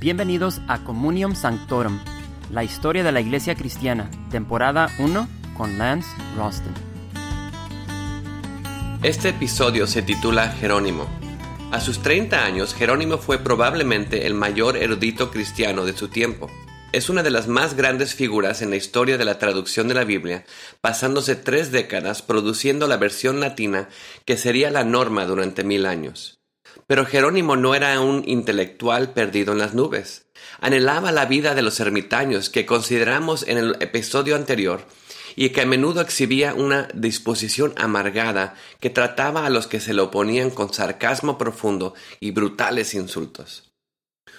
Bienvenidos a Communium Sanctorum, la historia de la Iglesia Cristiana, temporada 1 con Lance Ralston. Este episodio se titula Jerónimo. A sus 30 años, Jerónimo fue probablemente el mayor erudito cristiano de su tiempo. Es una de las más grandes figuras en la historia de la traducción de la Biblia, pasándose tres décadas produciendo la versión latina que sería la norma durante mil años. Pero Jerónimo no era un intelectual perdido en las nubes. Anhelaba la vida de los ermitaños que consideramos en el episodio anterior y que a menudo exhibía una disposición amargada que trataba a los que se le oponían con sarcasmo profundo y brutales insultos.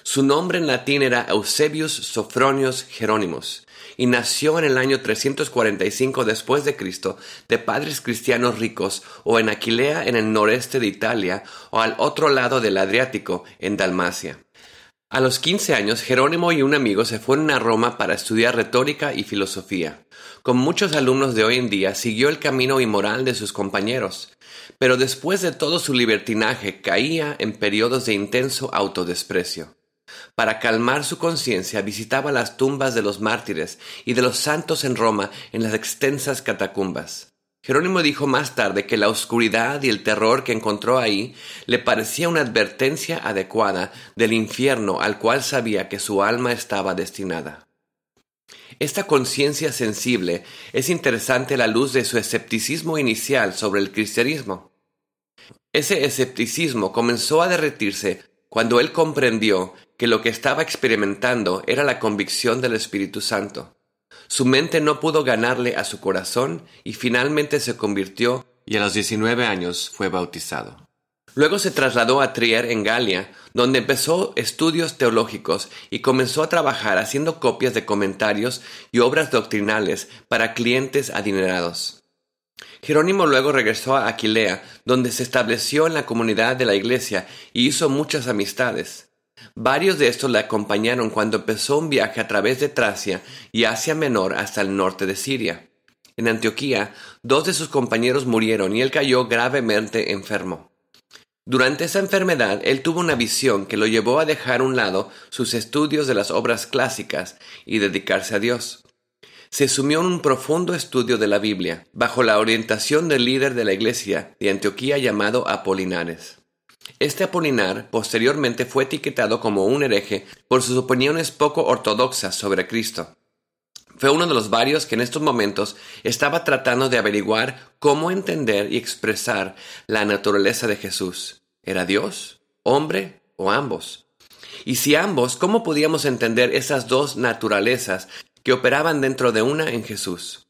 Su nombre en latín era Eusebius Sophronius Jerónimos, y nació en el año 345 después de Cristo de padres cristianos ricos o en Aquilea en el noreste de Italia o al otro lado del Adriático en Dalmacia. A los 15 años, Jerónimo y un amigo se fueron a Roma para estudiar retórica y filosofía. Con muchos alumnos de hoy en día, siguió el camino inmoral de sus compañeros, pero después de todo su libertinaje caía en periodos de intenso autodesprecio. Para calmar su conciencia visitaba las tumbas de los mártires y de los santos en Roma en las extensas catacumbas. Jerónimo dijo más tarde que la oscuridad y el terror que encontró ahí le parecía una advertencia adecuada del infierno al cual sabía que su alma estaba destinada. Esta conciencia sensible es interesante a la luz de su escepticismo inicial sobre el cristianismo. Ese escepticismo comenzó a derretirse cuando él comprendió que lo que estaba experimentando era la convicción del Espíritu Santo. Su mente no pudo ganarle a su corazón y finalmente se convirtió y a los 19 años fue bautizado. Luego se trasladó a Trier en Galia, donde empezó estudios teológicos y comenzó a trabajar haciendo copias de comentarios y obras doctrinales para clientes adinerados. Jerónimo luego regresó a Aquilea, donde se estableció en la comunidad de la iglesia y hizo muchas amistades. Varios de estos le acompañaron cuando empezó un viaje a través de Tracia y Asia Menor hasta el norte de Siria. En Antioquía, dos de sus compañeros murieron y él cayó gravemente enfermo. Durante esa enfermedad, él tuvo una visión que lo llevó a dejar a un lado sus estudios de las obras clásicas y dedicarse a Dios. Se sumió en un profundo estudio de la Biblia, bajo la orientación del líder de la iglesia de Antioquía llamado Apolinares. Este Apolinar posteriormente fue etiquetado como un hereje por sus opiniones poco ortodoxas sobre Cristo. Fue uno de los varios que en estos momentos estaba tratando de averiguar cómo entender y expresar la naturaleza de Jesús. ¿Era Dios, hombre o ambos? Y si ambos, ¿cómo podíamos entender esas dos naturalezas que operaban dentro de una en Jesús?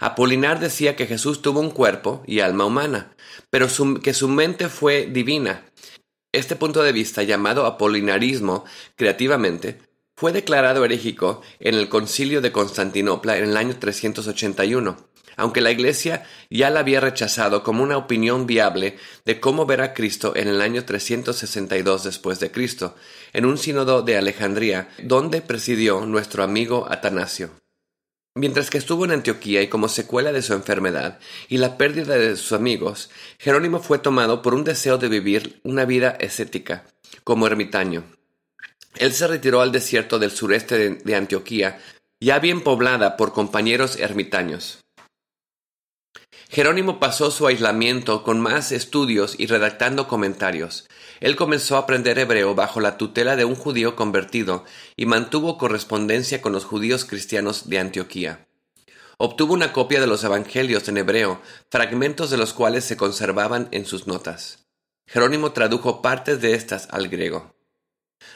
Apolinar decía que Jesús tuvo un cuerpo y alma humana, pero que su mente fue divina. Este punto de vista, llamado apolinarismo creativamente, fue declarado herégico en el concilio de Constantinopla en el año 381, aunque la Iglesia ya la había rechazado como una opinión viable de cómo ver a Cristo en el año 362 después de Cristo, en un sínodo de Alejandría, donde presidió nuestro amigo Atanasio. Mientras que estuvo en Antioquía y como secuela de su enfermedad y la pérdida de sus amigos, Jerónimo fue tomado por un deseo de vivir una vida escética, como ermitaño. Él se retiró al desierto del sureste de Antioquía, ya bien poblada por compañeros ermitaños. Jerónimo pasó su aislamiento con más estudios y redactando comentarios. Él comenzó a aprender hebreo bajo la tutela de un judío convertido y mantuvo correspondencia con los judíos cristianos de Antioquía. Obtuvo una copia de los Evangelios en hebreo, fragmentos de los cuales se conservaban en sus notas. Jerónimo tradujo partes de estas al griego.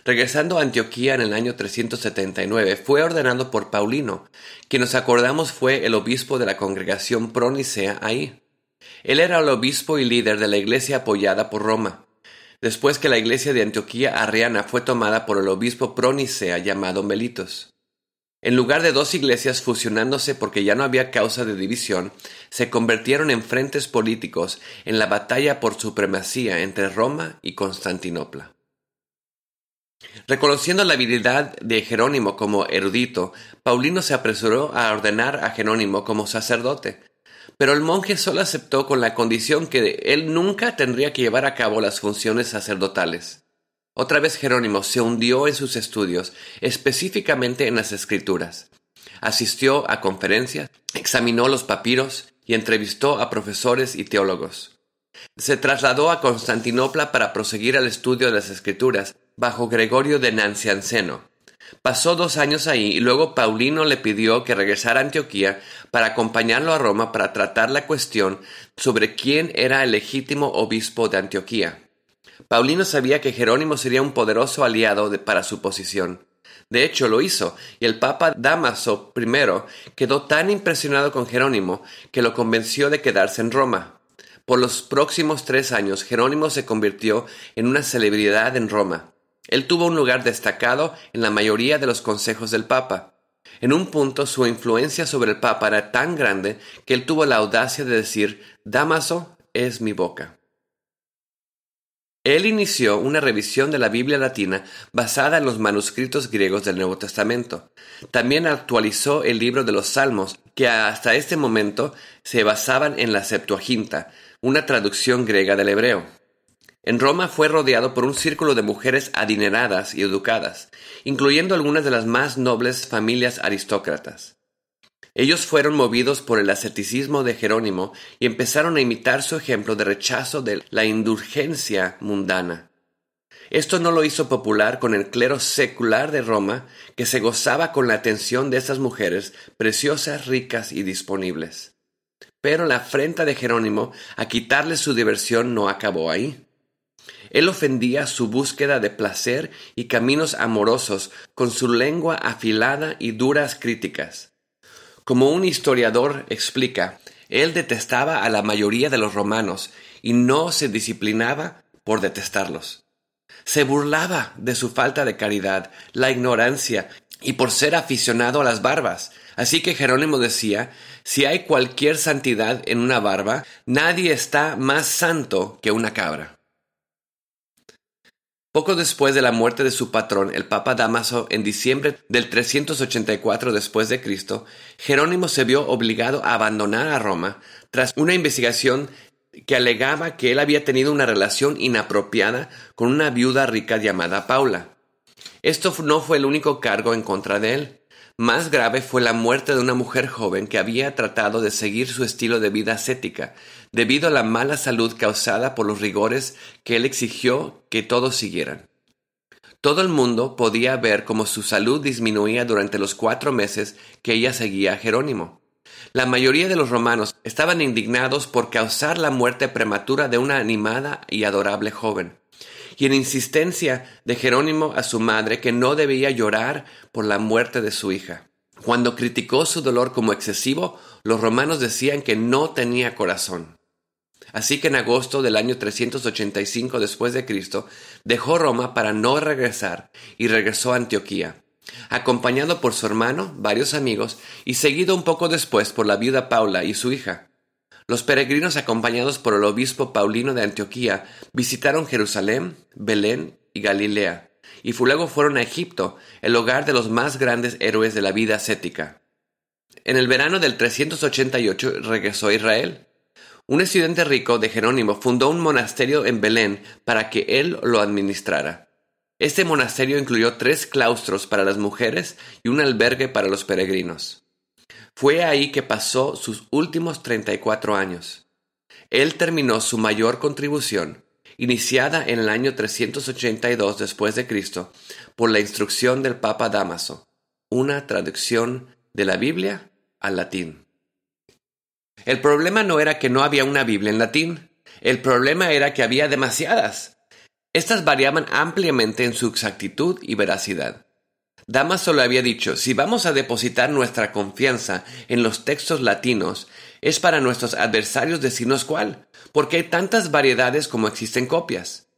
Regresando a Antioquía en el año 379, fue ordenado por Paulino, quien nos acordamos fue el obispo de la congregación pronicea ahí. Él era el obispo y líder de la iglesia apoyada por Roma. Después que la iglesia de Antioquía arriana fue tomada por el obispo pronicea llamado Melitos. En lugar de dos iglesias fusionándose porque ya no había causa de división, se convirtieron en frentes políticos en la batalla por supremacía entre Roma y Constantinopla. Reconociendo la habilidad de Jerónimo como erudito, Paulino se apresuró a ordenar a Jerónimo como sacerdote, pero el monje solo aceptó con la condición que él nunca tendría que llevar a cabo las funciones sacerdotales. Otra vez Jerónimo se hundió en sus estudios, específicamente en las escrituras. Asistió a conferencias, examinó los papiros y entrevistó a profesores y teólogos. Se trasladó a Constantinopla para proseguir el estudio de las escrituras bajo Gregorio de Nancianceno. Pasó dos años ahí y luego Paulino le pidió que regresara a Antioquía para acompañarlo a Roma para tratar la cuestión sobre quién era el legítimo obispo de Antioquía. Paulino sabía que Jerónimo sería un poderoso aliado para su posición. De hecho, lo hizo, y el Papa Damaso I quedó tan impresionado con Jerónimo que lo convenció de quedarse en Roma. Por los próximos tres años, Jerónimo se convirtió en una celebridad en Roma. Él tuvo un lugar destacado en la mayoría de los consejos del Papa. En un punto su influencia sobre el Papa era tan grande que él tuvo la audacia de decir Damaso es mi boca. Él inició una revisión de la Biblia latina basada en los manuscritos griegos del Nuevo Testamento. También actualizó el libro de los Salmos, que hasta este momento se basaban en la Septuaginta, una traducción griega del hebreo. En Roma fue rodeado por un círculo de mujeres adineradas y educadas, incluyendo algunas de las más nobles familias aristócratas. Ellos fueron movidos por el asceticismo de Jerónimo y empezaron a imitar su ejemplo de rechazo de la indulgencia mundana. Esto no lo hizo popular con el clero secular de Roma, que se gozaba con la atención de esas mujeres preciosas, ricas y disponibles. Pero la afrenta de Jerónimo a quitarle su diversión no acabó ahí. Él ofendía su búsqueda de placer y caminos amorosos con su lengua afilada y duras críticas. Como un historiador explica, él detestaba a la mayoría de los romanos y no se disciplinaba por detestarlos. Se burlaba de su falta de caridad, la ignorancia y por ser aficionado a las barbas. Así que Jerónimo decía, si hay cualquier santidad en una barba, nadie está más santo que una cabra. Poco después de la muerte de su patrón, el Papa Damaso, en diciembre del 384 después de Cristo, Jerónimo se vio obligado a abandonar a Roma tras una investigación que alegaba que él había tenido una relación inapropiada con una viuda rica llamada Paula. Esto no fue el único cargo en contra de él. Más grave fue la muerte de una mujer joven que había tratado de seguir su estilo de vida ascética, debido a la mala salud causada por los rigores que él exigió que todos siguieran. Todo el mundo podía ver cómo su salud disminuía durante los cuatro meses que ella seguía a Jerónimo. La mayoría de los romanos estaban indignados por causar la muerte prematura de una animada y adorable joven, y en insistencia de Jerónimo a su madre que no debía llorar por la muerte de su hija. Cuando criticó su dolor como excesivo, los romanos decían que no tenía corazón. Así que en agosto del año 385 después de Cristo dejó Roma para no regresar y regresó a Antioquía, acompañado por su hermano, varios amigos y seguido un poco después por la viuda Paula y su hija. Los peregrinos acompañados por el obispo Paulino de Antioquía visitaron Jerusalén, Belén y Galilea, y luego fueron a Egipto, el hogar de los más grandes héroes de la vida ascética. En el verano del 388 regresó a Israel, un estudiante rico de Jerónimo fundó un monasterio en Belén para que él lo administrara. Este monasterio incluyó tres claustros para las mujeres y un albergue para los peregrinos. Fue ahí que pasó sus últimos 34 años. Él terminó su mayor contribución, iniciada en el año 382 después de Cristo, por la instrucción del Papa Damaso, una traducción de la Biblia al latín. El problema no era que no había una Biblia en latín, el problema era que había demasiadas. Estas variaban ampliamente en su exactitud y veracidad. Damaso le había dicho, si vamos a depositar nuestra confianza en los textos latinos, es para nuestros adversarios decirnos cuál, porque hay tantas variedades como existen copias.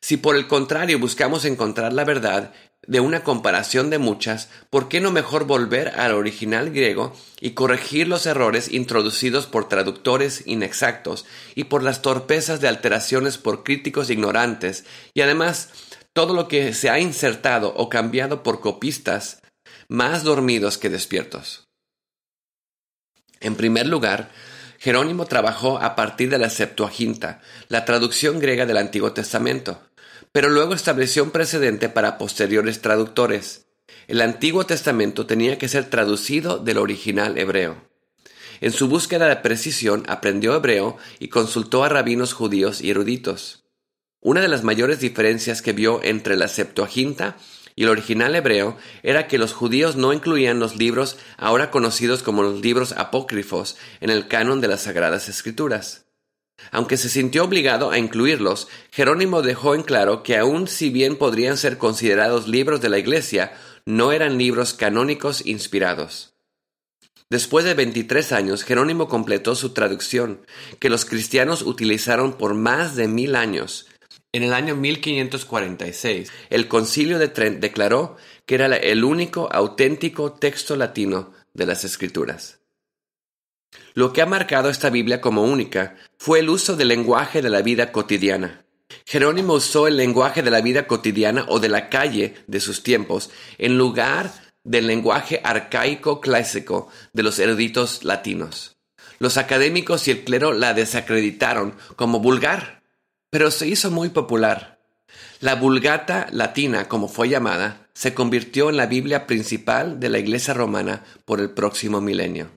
Si por el contrario buscamos encontrar la verdad de una comparación de muchas, ¿por qué no mejor volver al original griego y corregir los errores introducidos por traductores inexactos y por las torpezas de alteraciones por críticos ignorantes y además todo lo que se ha insertado o cambiado por copistas más dormidos que despiertos? En primer lugar, Jerónimo trabajó a partir de la Septuaginta, la traducción griega del Antiguo Testamento. pero luego estableció un precedente para posteriores traductores. El Antiguo Testamento tenía que ser traducido del original hebreo. En su búsqueda de precisión aprendió hebreo y consultó a rabinos judíos y eruditos. Una de las mayores diferencias que vio entre la Septuaginta y el original hebreo era que los judíos no incluían los libros ahora conocidos como los libros apócrifos en el canon de las Sagradas Escrituras. Aunque se sintió obligado a incluirlos, Jerónimo dejó en claro que aun si bien podrían ser considerados libros de la Iglesia, no eran libros canónicos inspirados. Después de 23 años, Jerónimo completó su traducción, que los cristianos utilizaron por más de mil años. En el año 1546, el concilio de Trent declaró que era el único auténtico texto latino de las Escrituras. Lo que ha marcado esta Biblia como única fue el uso del lenguaje de la vida cotidiana. Jerónimo usó el lenguaje de la vida cotidiana o de la calle de sus tiempos en lugar del lenguaje arcaico clásico de los eruditos latinos. Los académicos y el clero la desacreditaron como vulgar, pero se hizo muy popular. La Vulgata latina, como fue llamada, se convirtió en la Biblia principal de la Iglesia romana por el próximo milenio.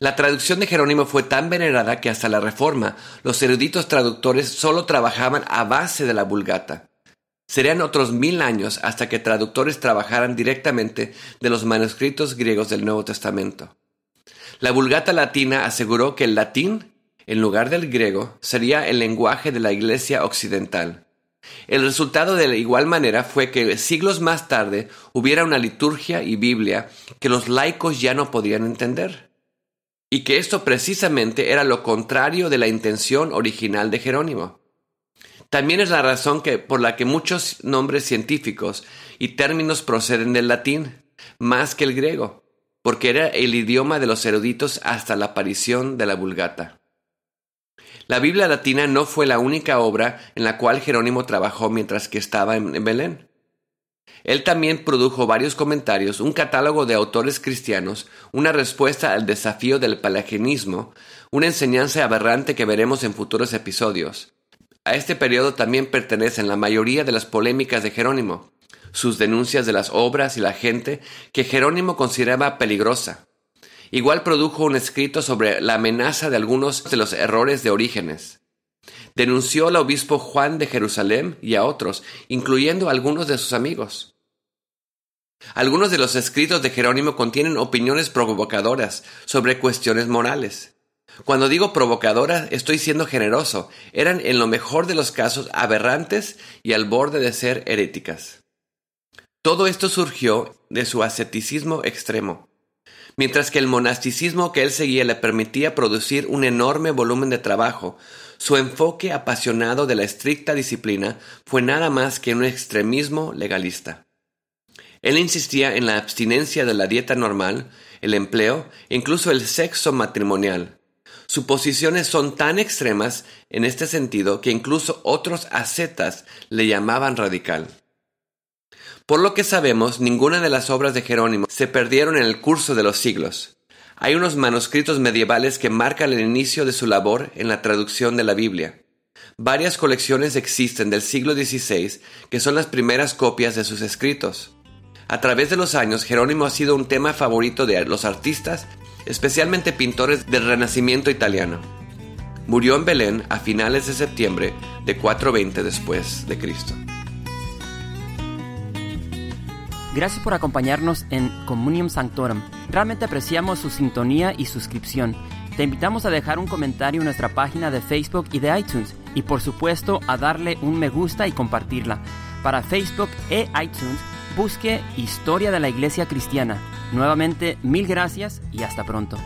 La traducción de Jerónimo fue tan venerada que hasta la Reforma los eruditos traductores solo trabajaban a base de la Vulgata. Serían otros mil años hasta que traductores trabajaran directamente de los manuscritos griegos del Nuevo Testamento. La Vulgata latina aseguró que el latín, en lugar del griego, sería el lenguaje de la Iglesia occidental. El resultado de la igual manera fue que siglos más tarde hubiera una liturgia y Biblia que los laicos ya no podían entender. Y que esto precisamente era lo contrario de la intención original de Jerónimo. También es la razón que, por la que muchos nombres científicos y términos proceden del latín, más que el griego, porque era el idioma de los eruditos hasta la aparición de la Vulgata. La Biblia latina no fue la única obra en la cual Jerónimo trabajó mientras que estaba en Belén. Él también produjo varios comentarios, un catálogo de autores cristianos, una respuesta al desafío del pelagianismo, una enseñanza aberrante que veremos en futuros episodios, a este periodo también pertenecen la mayoría de las polémicas de Jerónimo, sus denuncias de las obras y la gente que Jerónimo consideraba peligrosa. Igual produjo un escrito sobre la amenaza de algunos de los errores de Orígenes. Denunció al obispo Juan de Jerusalén y a otros, incluyendo a algunos de sus amigos. Algunos de los escritos de Jerónimo contienen opiniones provocadoras sobre cuestiones morales. Cuando digo provocadora, estoy siendo generoso. Eran en lo mejor de los casos aberrantes y al borde de ser heréticas. Todo esto surgió de su asceticismo extremo. Mientras que el monasticismo que él seguía le permitía producir un enorme volumen de trabajo, su enfoque apasionado de la estricta disciplina fue nada más que un extremismo legalista. Él insistía en la abstinencia de la dieta normal, el empleo e incluso el sexo matrimonial, Suposiciones son tan extremas en este sentido que incluso otros ascetas le llamaban radical. Por lo que sabemos, ninguna de las obras de Jerónimo se perdieron en el curso de los siglos. Hay unos manuscritos medievales que marcan el inicio de su labor en la traducción de la Biblia. Varias colecciones existen del siglo XVI que son las primeras copias de sus escritos. A través de los años, Jerónimo ha sido un tema favorito de los artistas especialmente pintores del Renacimiento italiano. Murió en Belén a finales de septiembre de 420 después de Cristo. Gracias por acompañarnos en Communium Sanctorum. Realmente apreciamos su sintonía y suscripción. Te invitamos a dejar un comentario en nuestra página de Facebook y de iTunes y por supuesto a darle un me gusta y compartirla. Para Facebook e iTunes busque Historia de la Iglesia Cristiana. Nuevamente, mil gracias y hasta pronto.